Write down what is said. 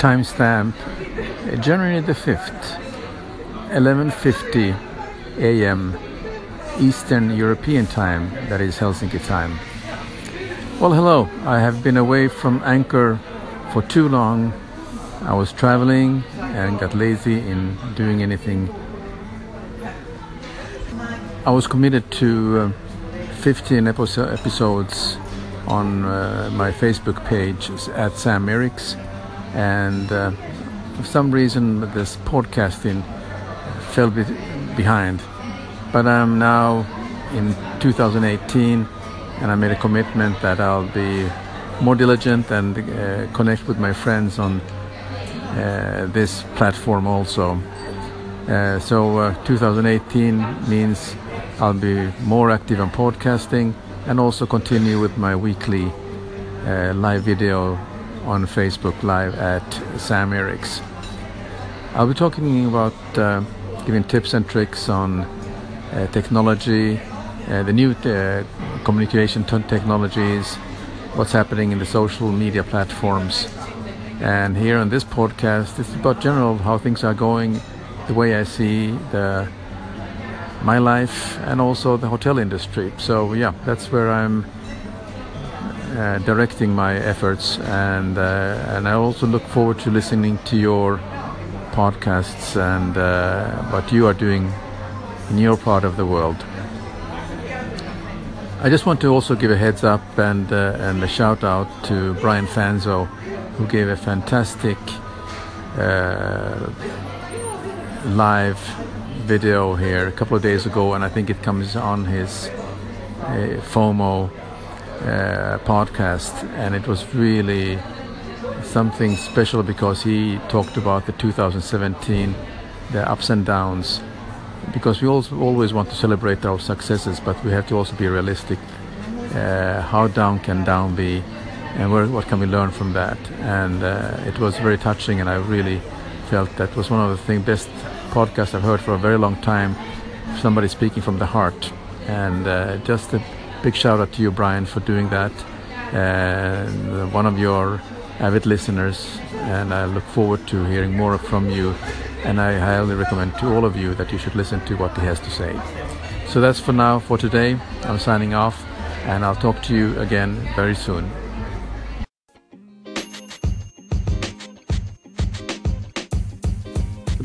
timestamp January the 5th, 11:50 a.m. Eastern European time, that is Helsinki time. Well, hello. I have been away from Anchor for too long. I was traveling and got lazy in doing anything. I was committed to uh, 15 episodes on uh, my Facebook page at Sam Eriks, and uh, for some reason this podcasting fell be- behind. But I'm now in 2018, and I made a commitment that I'll be more diligent and uh, connect with my friends on uh, this platform also. Uh, so uh, 2018 means I'll be more active on podcasting and also continue with my weekly uh, live video on Facebook Live at Sam Eriks. I'll be talking about uh, giving tips and tricks on uh, technology, uh, the new uh, communication technologies, what's happening in the social media platforms. And here on this podcast, it's about general how things are going, the way I see the my life and also the hotel industry. So yeah, that's where I'm uh, directing my efforts, and uh, and I also look forward to listening to your podcasts and uh, what you are doing in your part of the world. I just want to also give a heads up and uh, and a shout out to Brian Fanzo, who gave a fantastic uh, live video here a couple of days ago, and I think it comes on his uh, FOMO uh, podcast, and it was really something special because he talked about the 2017, the ups and downs, because we also always want to celebrate our successes, but we have to also be realistic. Uh, how down can down be, and where, what can we learn from that? And uh, it was very touching, and I really felt that was one of the thing, best podcast I've heard for a very long time. Somebody speaking from the heart, and uh, just a big shout out to you, Brian, for doing that. And one of your avid listeners, and I look forward to hearing more from you. And I highly recommend to all of you that you should listen to what he has to say. So that's for now for today. I'm signing off, and I'll talk to you again very soon.